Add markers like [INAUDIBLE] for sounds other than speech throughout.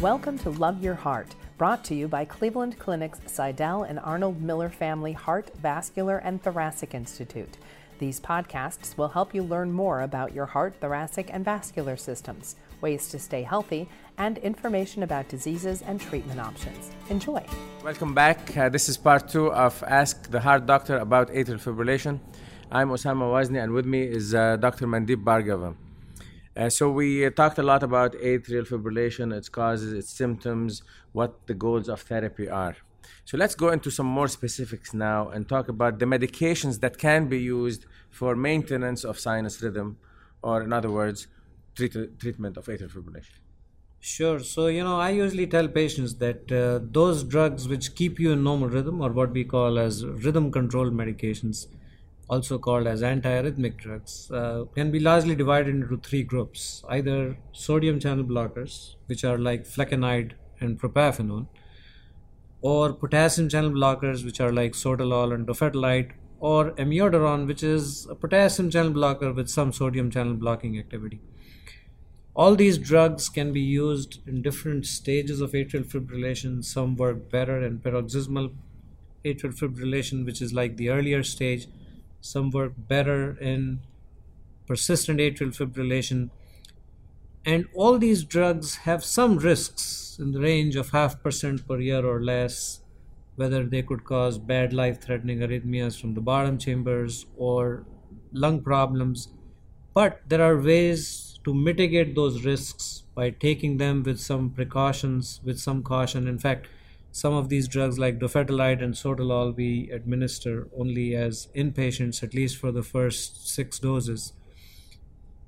Welcome to Love Your Heart, brought to you by Cleveland Clinic's Sydell and Arnold Miller Family Heart, Vascular, and Thoracic Institute. These podcasts will help you learn more about your heart, thoracic, and vascular systems, ways to stay healthy, and information about diseases and treatment options. Enjoy. Welcome back. Uh, this is part two of Ask the Heart Doctor about atrial fibrillation. I'm Osama Wazni, and with me is uh, Dr. Mandeep Bhargava. Uh, so we uh, talked a lot about atrial fibrillation, its causes, its symptoms, what the goals of therapy are. So let's go into some more specifics now and talk about the medications that can be used for maintenance of sinus rhythm, or in other words, treat- treatment of atrial fibrillation. Sure. So, you know, I usually tell patients that uh, those drugs which keep you in normal rhythm, or what we call as rhythm control medications, also called as antiarrhythmic drugs, uh, can be largely divided into three groups either sodium channel blockers, which are like flecainide and propafenone, or potassium channel blockers, which are like sotalol and dofetilide, or amiodarone, which is a potassium channel blocker with some sodium channel blocking activity. All these drugs can be used in different stages of atrial fibrillation. Some work better in paroxysmal atrial fibrillation, which is like the earlier stage. Some work better in persistent atrial fibrillation. And all these drugs have some risks in the range of half percent per year or less, whether they could cause bad life threatening arrhythmias from the bottom chambers or lung problems. But there are ways to mitigate those risks by taking them with some precautions, with some caution. In fact, some of these drugs like dofetilide and sotalol we administer only as inpatients at least for the first six doses.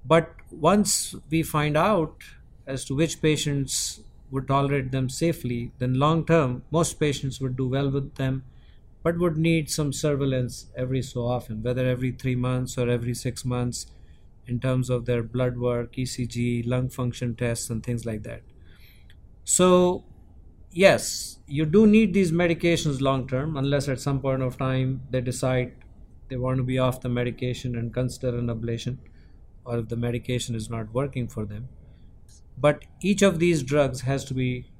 But once we find out as to which patients would tolerate them safely then long term most patients would do well with them but would need some surveillance every so often whether every 3 months or every 6 months in terms of their blood work ECG lung function tests and things like that. So yes, you do need these medications long term, unless at some point of time they decide they want to be off the medication and consider an ablation, or if the medication is not working for them. But each of these drugs has to be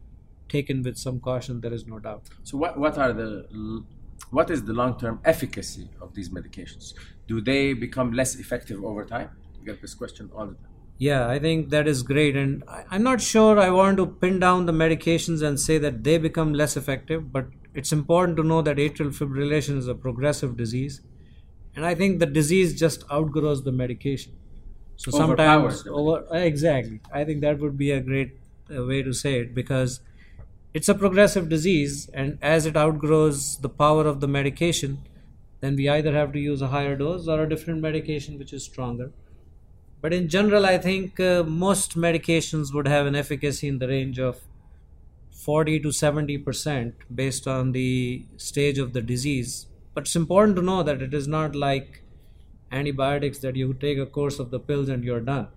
taken with some caution. There is no doubt. So what, what are the what is the long-term efficacy of these medications? Do they become less effective over time? You get this question all the time. Yeah, I think that is great. And I, I'm not sure I want to pin down the medications and say that they become less effective, but it's important to know that atrial fibrillation is a progressive disease. And I think the disease just outgrows the medication. So sometimes over exactly. I think that would be a great uh, way to say it because it's a progressive disease, and as it outgrows the power of the medication, then we either have to use a higher dose or a different medication which is stronger. But in general, I think uh, most medications would have an efficacy in the range of 40 to 70 percent based on the stage of the disease. But it's important to know that it is not like antibiotics that you take a course of the pills and you're done.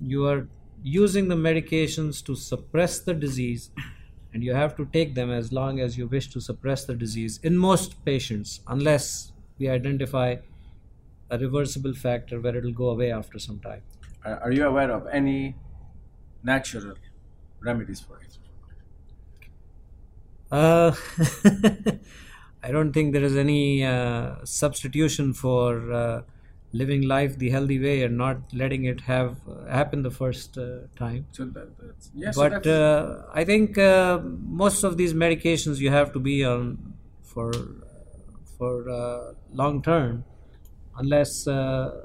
You are using the medications to suppress the disease, and you have to take them as long as you wish to suppress the disease in most patients, unless we identify a reversible factor where it'll go away after some time. Are, you aware of any natural remedies for it? Uh, [LAUGHS] I don't think there is any uh, substitution for uh, living life the healthy way and not letting it have happen the first uh, time. So that, yes, but that's- uh, I think uh, most of these medications you have to be on for for uh, long term, unless uh,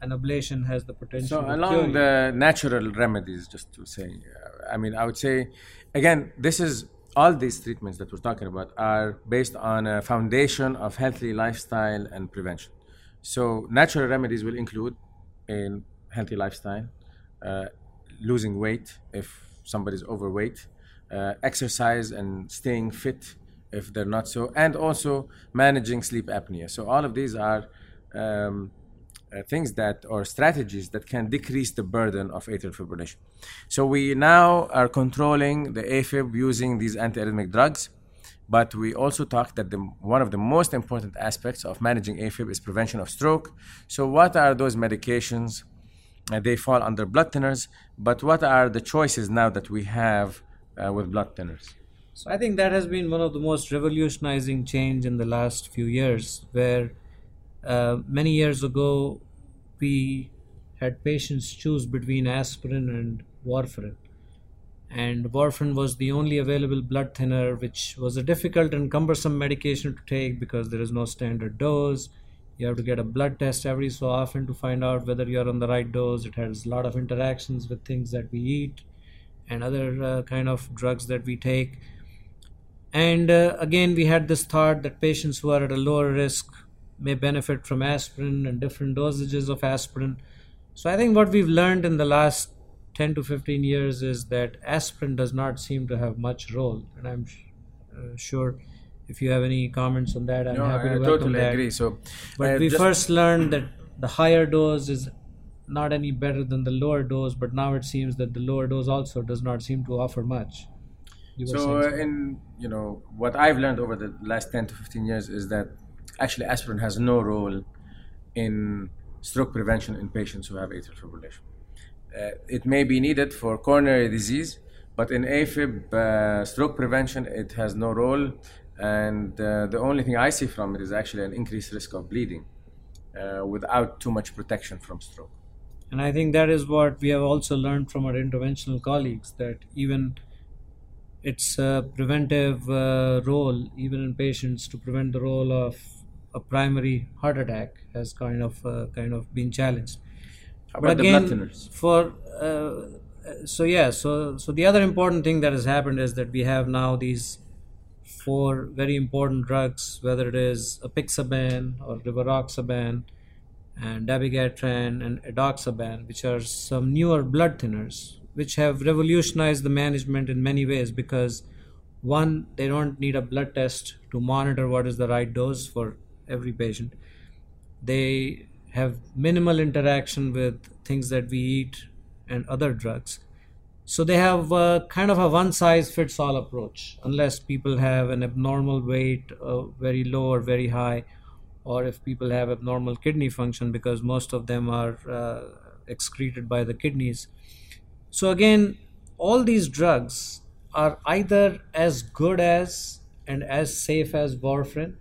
an ablation has the potential. So along the natural remedies, just to say, uh, I mean, I would say, again, this is all these treatments that we're talking about are based on a foundation of healthy lifestyle and prevention. So natural remedies will include a healthy lifestyle, uh, losing weight if somebody's overweight, uh, exercise and staying fit if they're not so, and also managing sleep apnea. So all of these are um, uh, things that or strategies that can decrease the burden of atrial fibrillation. So we now are controlling the AFib using these antiarrhythmic drugs, but we also talked that the, one of the most important aspects of managing AFib is prevention of stroke. So what are those medications? Uh, they fall under blood thinners, but what are the choices now that we have uh, with blood thinners. So I think that has been one of the most revolutionizing change in the last few years, where uh, many years ago we had patients choose between aspirin and warfarin. And warfarin was the only available blood thinner, which was a difficult and cumbersome medication to take because there is no standard dose. You have to get a blood test every so often to find out whether you're on the right dose. It has a lot of interactions with things that we eat and other uh, kind of drugs that we take. And uh, again, we had this thought that patients who are at a lower risk may benefit from aspirin and different dosages of aspirin. So I think what we've learned in the last 10 to 15 years is that aspirin does not seem to have much role. And I'm uh, sure if you have any comments on that, I'm No, happy I to welcome totally that. agree. So, But uh, we first learned that the higher dose is not any better than the lower dose, but now it seems that the lower dose also does not seem to offer much. So, in you know what I've learned over the last ten to fifteen years is that actually aspirin has no role in stroke prevention in patients who have atrial fibrillation. Uh, it may be needed for coronary disease, but in AFib uh, stroke prevention, it has no role. And uh, the only thing I see from it is actually an increased risk of bleeding uh, without too much protection from stroke. And I think that is what we have also learned from our interventional colleagues that even its preventive uh, role, even in patients, to prevent the role of a primary heart attack, has kind of uh, kind of been challenged. How But about the for uh, so yeah, so so the other important thing that has happened is that we have now these four very important drugs, whether it is apixaban or rivaroxaban, and dabigatran and edoxaban, which are some newer blood thinners, which have revolutionized the management in many ways because one, they don't need a blood test to monitor what is the right dose for every patient. They have minimal interaction with things that we eat and other drugs. So they have uh, kind of a one size fits all approach, unless people have an abnormal weight, uh, very low or very high, or if people have abnormal kidney function, because most of them are uh, excreted by the kidneys. So again, all these drugs are either as good as and as safe as warfarin,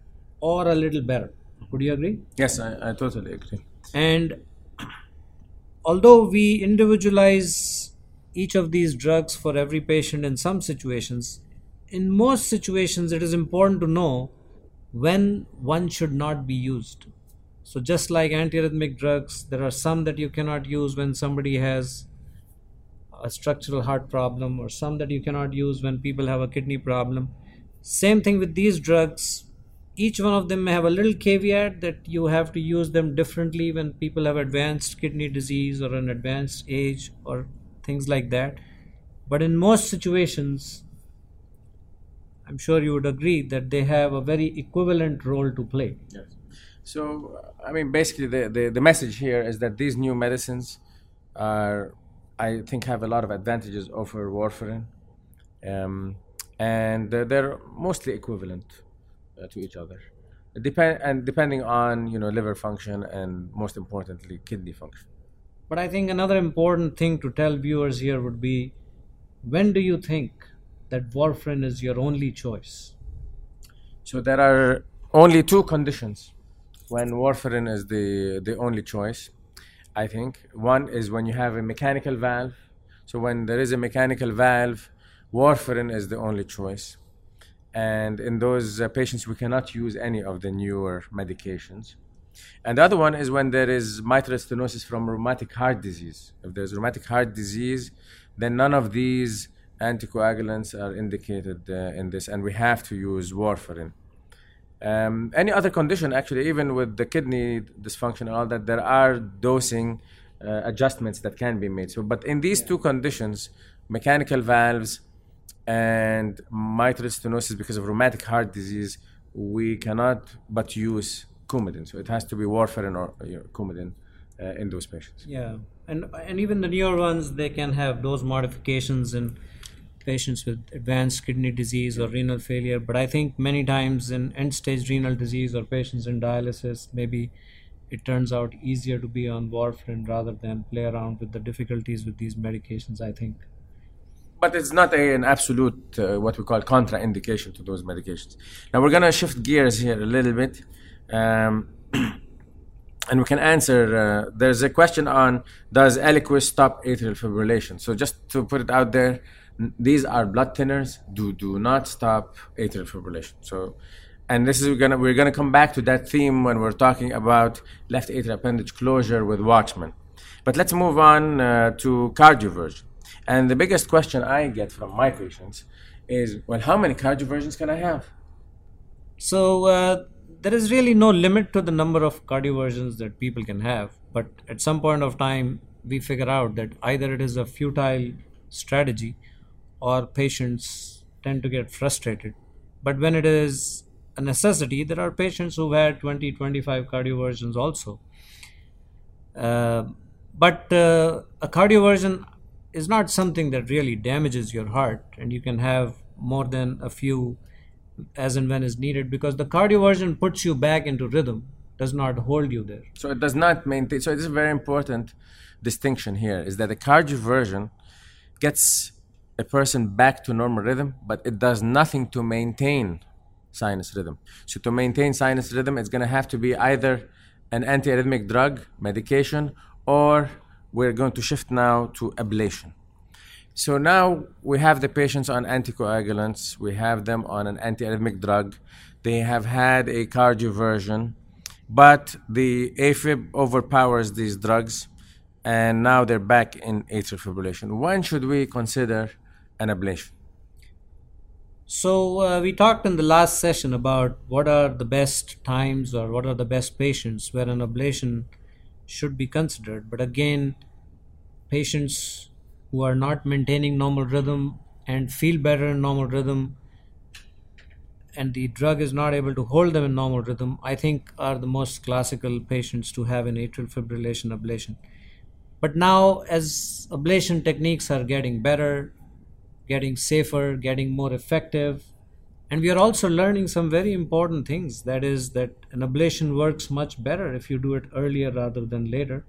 or a little better. Would you agree? Yes, I, I totally agree. And although we individualize each of these drugs for every patient in some situations, in most situations it is important to know when one should not be used. So, just like antiarrhythmic drugs, there are some that you cannot use when somebody has a structural heart problem, or some that you cannot use when people have a kidney problem. Same thing with these drugs. Each one of them may have a little caveat that you have to use them differently when people have advanced kidney disease or an advanced age or things like that. But in most situations, I'm sure you would agree that they have a very equivalent role to play. Yes. So, I mean, basically, the, the, the message here is that these new medicines are, I think, have a lot of advantages over warfarin, um, and uh, they're mostly equivalent Uh, to each other. Depend and depending on you know liver function and most importantly kidney function. But I think another important thing to tell viewers here would be when do you think that warfarin is your only choice? So there are only two conditions when warfarin is the the only choice. I think one is when you have a mechanical valve. So when there is a mechanical valve, warfarin is the only choice. And in those uh, patients, we cannot use any of the newer medications. And the other one is when there is mitral stenosis from rheumatic heart disease. If there's rheumatic heart disease, then none of these anticoagulants are indicated uh, in this, and we have to use warfarin. Um, any other condition, actually, even with the kidney dysfunction and all that, there are dosing uh, adjustments that can be made. So, but in these two conditions, mechanical valves and mitral stenosis because of rheumatic heart disease, we cannot but use Coumadin. So it has to be warfarin or you know, Coumadin uh, in those patients. Yeah, and and even the newer ones, they can have dose modifications in patients with advanced kidney disease or renal failure. But I think many times in end-stage renal disease or patients in dialysis, maybe it turns out easier to be on warfarin rather than play around with the difficulties with these medications. I think. But it's not a, an absolute uh, what we call contraindication to those medications. Now we're gonna shift gears here a little bit, um, [CLEARS THROAT] and we can answer. Uh, there's a question on does Eliquis stop atrial fibrillation? So just to put it out there, n- these are blood thinners. Do do not stop atrial fibrillation. So. And this is we're gonna we're gonna come back to that theme when we're talking about left atrial appendage closure with Watchman. But let's move on uh, to cardioversion. And the biggest question I get from my patients is, well, how many cardioversions can I have? So uh, there is really no limit to the number of cardioversions that people can have. But at some point of time, we figure out that either it is a futile strategy or patients tend to get frustrated. But when it is a necessity, there are patients who've had 20, 25 cardioversions also. Uh, but uh, a cardioversion is not something that really damages your heart, and you can have more than a few as and when is needed because the cardioversion puts you back into rhythm, does not hold you there. So it does not maintain. So it is a very important distinction here is that the cardioversion gets a person back to normal rhythm, but it does nothing to maintain sinus rhythm. So to maintain sinus rhythm, it's going to have to be either an antiarrhythmic drug, medication, or we're going to shift now to ablation. So now we have the patients on anticoagulants, we have them on an antiarrhythmic drug. They have had a cardioversion, but the AFib overpowers these drugs, and now they're back in atrial fibrillation. When should we consider an ablation? So, uh, we talked in the last session about what are the best times or what are the best patients where an ablation should be considered. But again, patients who are not maintaining normal rhythm and feel better in normal rhythm and the drug is not able to hold them in normal rhythm, I think are the most classical patients to have an atrial fibrillation ablation. But now, as ablation techniques are getting better, getting safer, getting more effective, and we are also learning some very important things. That is, that an ablation works much better if you do it earlier rather than later.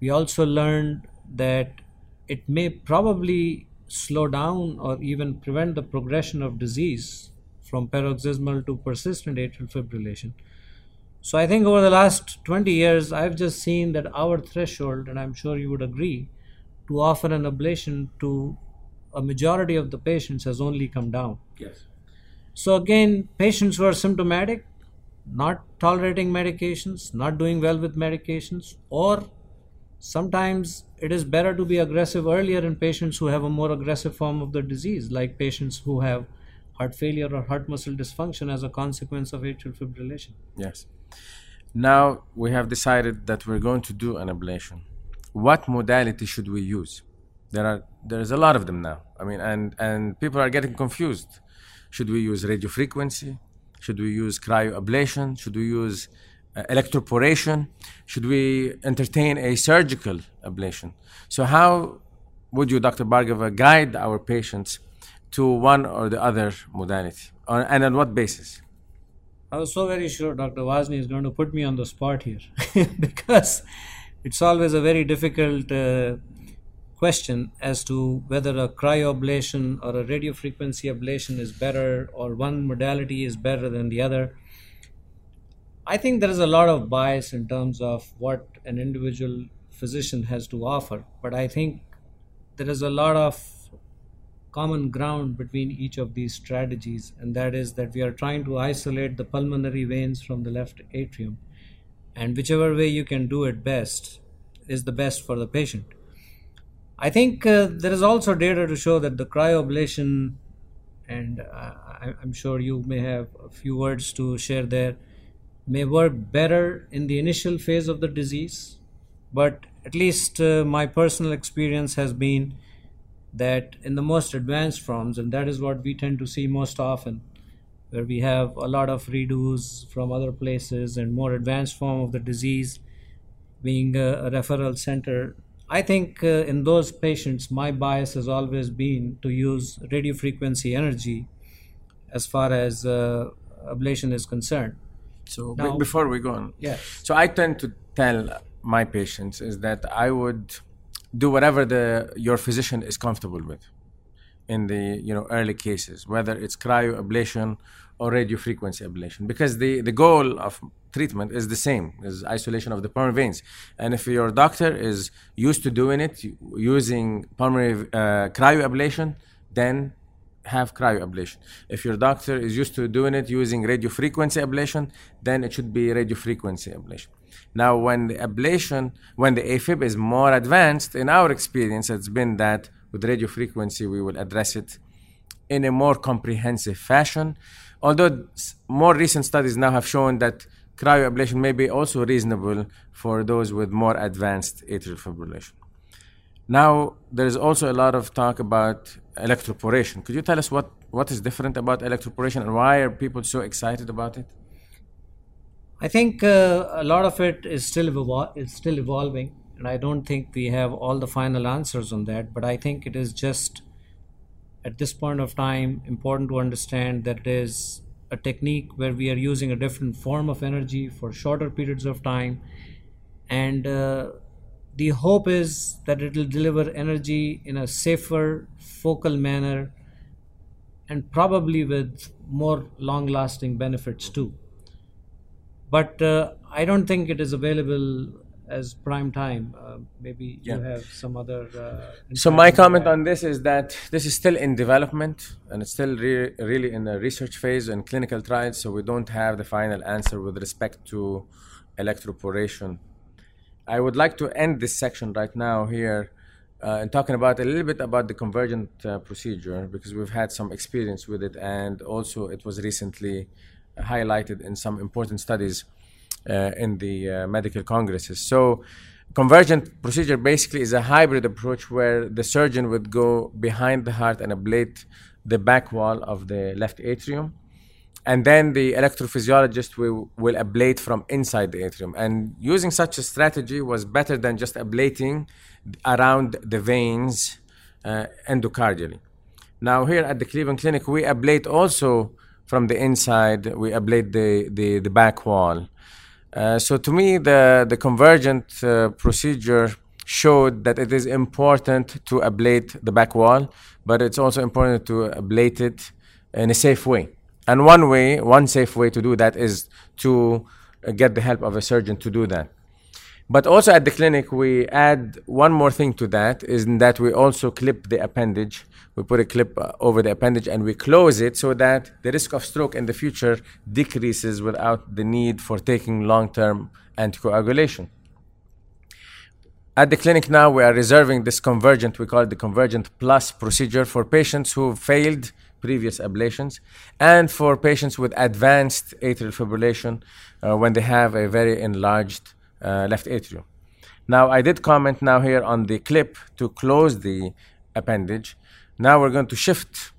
We also learned that it may probably slow down or even prevent the progression of disease from paroxysmal to persistent atrial fibrillation. So I think over the last 20 years, I've just seen that our threshold, and I'm sure you would agree, to offer an ablation to a majority of the patients has only come down. Yes. So again, patients who are symptomatic, not tolerating medications, not doing well with medications, or sometimes it is better to be aggressive earlier in patients who have a more aggressive form of the disease, like patients who have heart failure or heart muscle dysfunction as a consequence of atrial fibrillation. Yes. Now we have decided that we're going to do an ablation. What modality should we use? There are there's a lot of them now. I mean, and and people are getting confused. Should we use radiofrequency? Should we use cryoablation? Should we use electroporation? Should we entertain a surgical ablation? So how would you, Dr. Bhargava, guide our patients to one or the other modality, and on what basis? I was so very sure Dr. Wazni is going to put me on the spot here [LAUGHS] because it's always a very difficult uh, question as to whether a cryoablation or a radiofrequency ablation is better or one modality is better than the other. I think there is a lot of bias in terms of what an individual physician has to offer, but I think there is a lot of common ground between each of these strategies, and that is that we are trying to isolate the pulmonary veins from the left atrium. And whichever way you can do it best is the best for the patient. I think uh, there is also data to show that the cryoablation, and uh, I, I'm sure you may have a few words to share there, may work better in the initial phase of the disease. But at least uh, my personal experience has been that in the most advanced forms, and that is what we tend to see most often, where we have a lot of redos from other places and more advanced form of the disease being a, a referral center. I think uh, in those patients, my bias has always been to use radiofrequency energy as far as uh, ablation is concerned. So Now- before we go on, Yes. So I tend to tell my patients is that I would do whatever the your physician is comfortable with. in the you know early cases, whether it's cryoablation or radiofrequency ablation, because the, the goal of treatment is the same, is isolation of the pulmonary veins. And if your doctor is used to doing it using pulmonary uh, cryoablation, then have cryoablation. If your doctor is used to doing it using radiofrequency ablation, then it should be radiofrequency ablation. Now, when the ablation, when the AFib is more advanced, in our experience, it's been that with radiofrequency, we will address it in a more comprehensive fashion. Although more recent studies now have shown that cryoablation may be also reasonable for those with more advanced atrial fibrillation. Now, there is also a lot of talk about electroporation. Could you tell us what, what is different about electroporation and why are people so excited about it? I think uh, a lot of it is still evol- still evolving, and I don't think we have all the final answers on that. But I think it is just at this point of time important to understand that it is a technique where we are using a different form of energy for shorter periods of time, and uh, the hope is that it will deliver energy in a safer, focal manner, and probably with more long-lasting benefits too but uh, I don't think it is available as prime time. Uh, maybe Yeah. you have some other. Uh, So my comment on this is that this is still in development and it's still re- really in the research phase and clinical trials. So we don't have the final answer with respect to electroporation. I would like to end this section right now here uh, and talking about a little bit about the convergent uh, procedure because we've had some experience with it and also it was recently highlighted in some important studies uh, in the uh, medical congresses. So, convergent procedure basically is a hybrid approach where the surgeon would go behind the heart and ablate the back wall of the left atrium. And then the electrophysiologist will, will ablate from inside the atrium. And using such a strategy was better than just ablating around the veins uh, endocardially. Now, here at the Cleveland Clinic, we ablate also from the inside, we ablate the, the, the back wall. Uh, so, to me, the, the convergent uh, procedure showed that it is important to ablate the back wall, but it's also important to ablate it in a safe way. And one way, one safe way to do that is to uh, get the help of a surgeon to do that. But also at the clinic, we add one more thing to that is that we also clip the appendage. We put a clip uh, over the appendage and we close it so that the risk of stroke in the future decreases without the need for taking long term anticoagulation. At the clinic now, we are reserving this convergent, we call it the convergent plus procedure for patients who failed previous ablations and for patients with advanced atrial fibrillation uh, when they have a very enlarged uh, left atrium. Now, I did comment now here on the clip to close the appendage. Now we're going to shift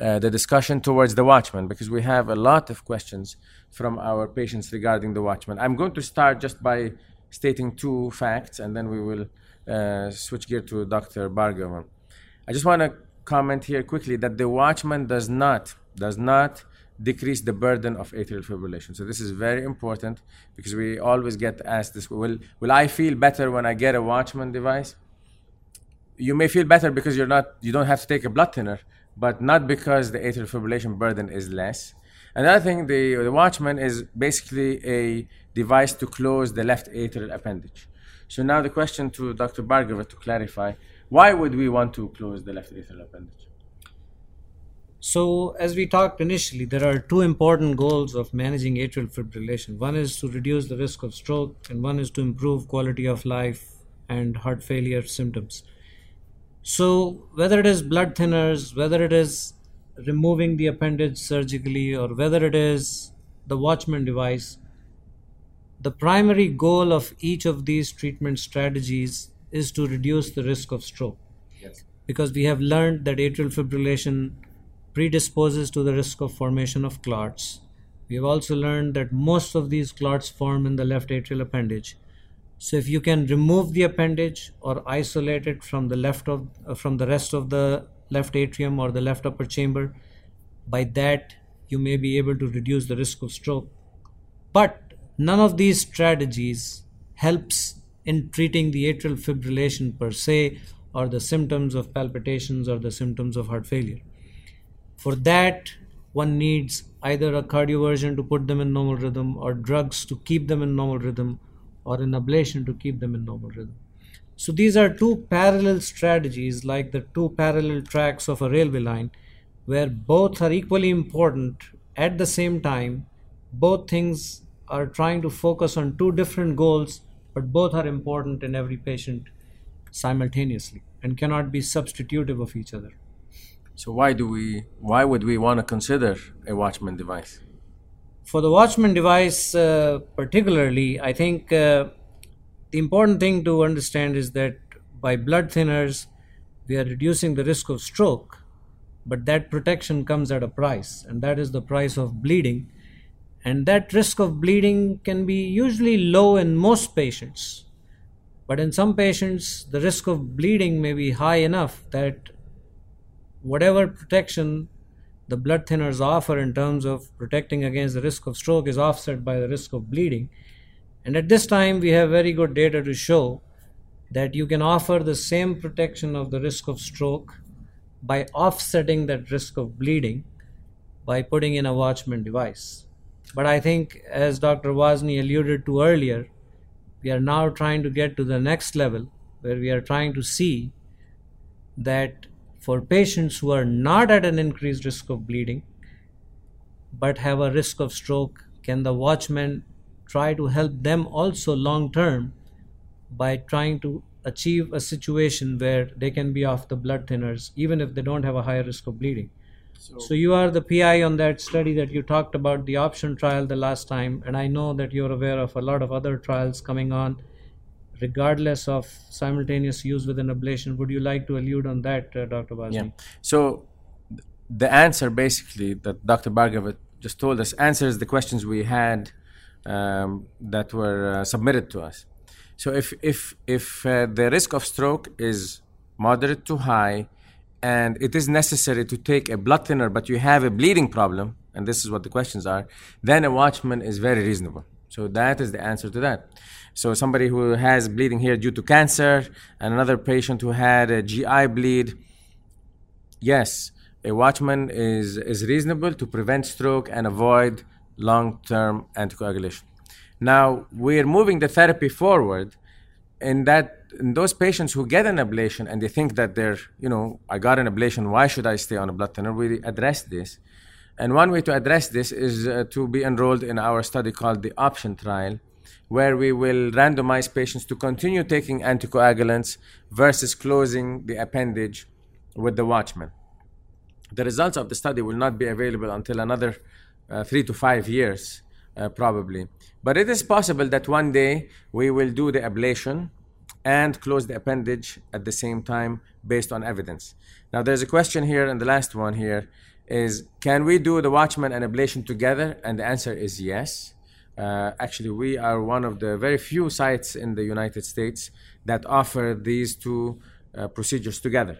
uh, the discussion towards the watchman because we have a lot of questions from our patients regarding the watchman. I'm going to start just by stating two facts and then we will uh, switch gear to Dr. Bargavan. I just want to comment here quickly that the watchman does not does not decrease the burden of atrial fibrillation. So this is very important because we always get asked this: Will will I feel better when I get a watchman device? You may feel better because you're not you don't have to take a blood thinner, but not because the atrial fibrillation burden is less. Another thing, the, the watchman is basically a device to close the left atrial appendage. So now the question to Dr. Bhargava to clarify, why would we want to close the left atrial appendage? So, as we talked initially, there are two important goals of managing atrial fibrillation. One is to reduce the risk of stroke, and one is to improve quality of life and heart failure symptoms. So, whether it is blood thinners, whether it is removing the appendage surgically, or whether it is the Watchman device, the primary goal of each of these treatment strategies is to reduce the risk of stroke Yes. because we have learned that atrial fibrillation predisposes to the risk of formation of clots. We have also learned that most of these clots form in the left atrial appendage. So if you can remove the appendage or isolate it from the left of uh, from the rest of the left atrium or the left upper chamber, by that you may be able to reduce the risk of stroke. But none of these strategies helps in treating the atrial fibrillation per se or the symptoms of palpitations or the symptoms of heart failure. For that, one needs either a cardioversion to put them in normal rhythm or drugs to keep them in normal rhythm or an ablation to keep them in normal rhythm. So these are two parallel strategies like the two parallel tracks of a railway line where both are equally important at the same time. Both things are trying to focus on two different goals, but both are important in every patient simultaneously and cannot be substitutive of each other. So why do we? Why would we want to consider a Watchman device? For the Watchman device, uh, particularly, I think uh, the important thing to understand is that by blood thinners, we are reducing the risk of stroke, but that protection comes at a price, and that is the price of bleeding. And that risk of bleeding can be usually low in most patients. But in some patients, the risk of bleeding may be high enough that whatever protection the blood thinners offer in terms of protecting against the risk of stroke is offset by the risk of bleeding. And at this time, we have very good data to show that you can offer the same protection of the risk of stroke by offsetting that risk of bleeding by putting in a Watchman device. But I think, as Dr. Wazni alluded to earlier, we are now trying to get to the next level where we are trying to see that for patients who are not at an increased risk of bleeding but have a risk of stroke, can the watchman try to help them also long term by trying to achieve a situation where they can be off the blood thinners even if they don't have a higher risk of bleeding? So, so you are the PI on that study that you talked about, the option trial the last time, and I know that you're aware of a lot of other trials coming on regardless of simultaneous use with an ablation. Would you like to allude on that, uh, Dr. Wazni? Yeah. So the answer basically that Dr. Bhargava just told us answers the questions we had um, that were uh, submitted to us. So if if if uh, the risk of stroke is moderate to high, and it is necessary to take a blood thinner, but you have a bleeding problem, and this is what the questions are, then a watchman is very reasonable. So that is the answer to that. So somebody who has bleeding here due to cancer, and another patient who had a GI bleed. Yes, a watchman is, is reasonable to prevent stroke and avoid long-term anticoagulation. Now we're moving the therapy forward in that in those patients who get an ablation and they think that they're, you know, I got an ablation, why should I stay on a blood thinner? We address this. And one way to address this is uh, to be enrolled in our study called the option trial, where we will randomize patients to continue taking anticoagulants versus closing the appendage with the Watchman. The results of the study will not be available until another uh, three to five years, uh, probably. But it is possible that one day we will do the ablation and close the appendage at the same time based on evidence. Now, there's a question here, and the last one here is can we do the Watchman and ablation together? And the answer is yes. Uh, actually, we are one of the very few sites in the United States that offer these two uh, procedures together.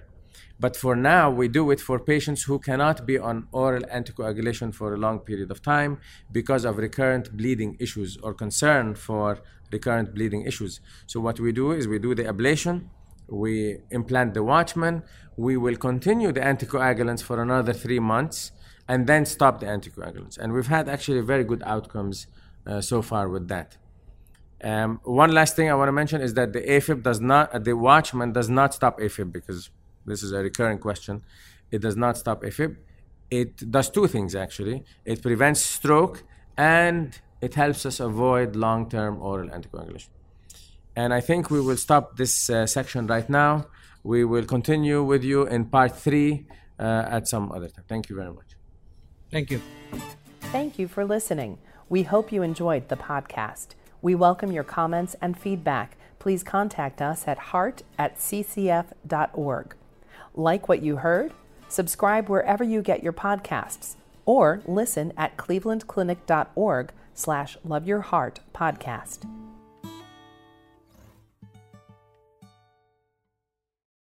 But for now, we do it for patients who cannot be on oral anticoagulation for a long period of time because of recurrent bleeding issues or concern for recurrent bleeding issues. So, what we do is we do the ablation we implant the Watchman, we will continue the anticoagulants for another three months and then stop the anticoagulants. And we've had actually very good outcomes uh, so far with that. Um, one last thing I want to mention is that the AFib does not, uh, the Watchman does not stop AFib because this is a recurring question. It does not stop AFib. It does two things actually. It prevents stroke and it helps us avoid long-term oral anticoagulation. And I think we will stop this uh, section right now. We will continue with you in part three uh, at some other time. Thank you very much. Thank you. Thank you for listening. We hope you enjoyed the podcast. We welcome your comments and feedback. Please contact us at heart at ccf.org. Like what you heard? Subscribe wherever you get your podcasts or listen at clevelandclinic.org slash love your heart podcast.